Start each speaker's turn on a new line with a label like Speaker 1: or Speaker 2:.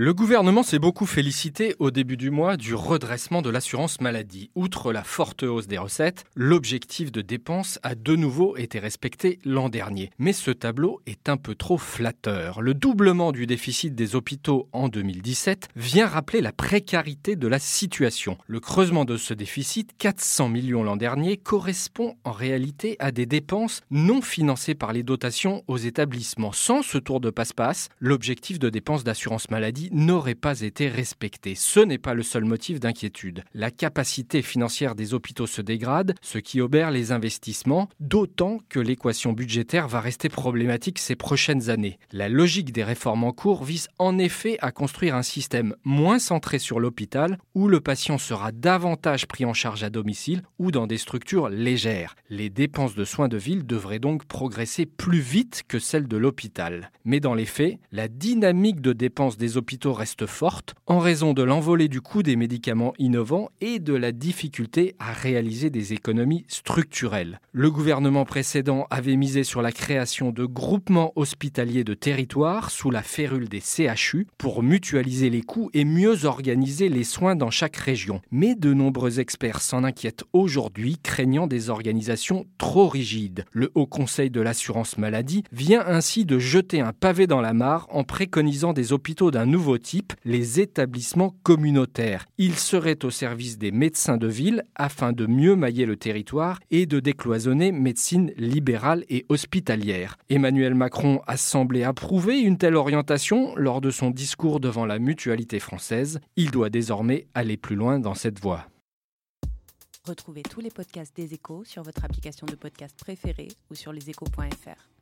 Speaker 1: Le gouvernement s'est beaucoup félicité au début du mois du redressement de l'assurance maladie. Outre la forte hausse des recettes, l'objectif de dépenses a de nouveau été respecté l'an dernier. Mais ce tableau est un peu trop flatteur. Le doublement du déficit des hôpitaux en 2017 vient rappeler la précarité de la situation. Le creusement de ce déficit, 400 millions l'an dernier, correspond en réalité à des dépenses non financées par les dotations aux établissements. Sans ce tour de passe-passe, l'objectif de dépenses d'assurance maladie n'aurait pas été respecté. Ce n'est pas le seul motif d'inquiétude. La capacité financière des hôpitaux se dégrade, ce qui obère les investissements, d'autant que l'équation budgétaire va rester problématique ces prochaines années. La logique des réformes en cours vise en effet à construire un système moins centré sur l'hôpital, où le patient sera davantage pris en charge à domicile ou dans des structures légères. Les dépenses de soins de ville devraient donc progresser plus vite que celles de l'hôpital. Mais dans les faits, la dynamique de dépenses des hôpitaux reste forte en raison de l'envolée du coût des médicaments innovants et de la difficulté à réaliser des économies structurelles. Le gouvernement précédent avait misé sur la création de groupements hospitaliers de territoire sous la férule des CHU pour mutualiser les coûts et mieux organiser les soins dans chaque région. Mais de nombreux experts s'en inquiètent aujourd'hui, craignant des organisations trop rigides. Le Haut Conseil de l'assurance maladie vient ainsi de jeter un pavé dans la mare en préconisant des hôpitaux d'un nouveau type, les établissements communautaires. Ils seraient au service des médecins de ville afin de mieux mailler le territoire et de décloisonner médecine libérale et hospitalière. Emmanuel Macron a semblé approuver une telle orientation lors de son discours devant la mutualité française. Il doit désormais aller plus loin dans cette voie.
Speaker 2: Retrouvez tous les podcasts des échos sur votre application de podcast préférée ou sur leséchos.fr.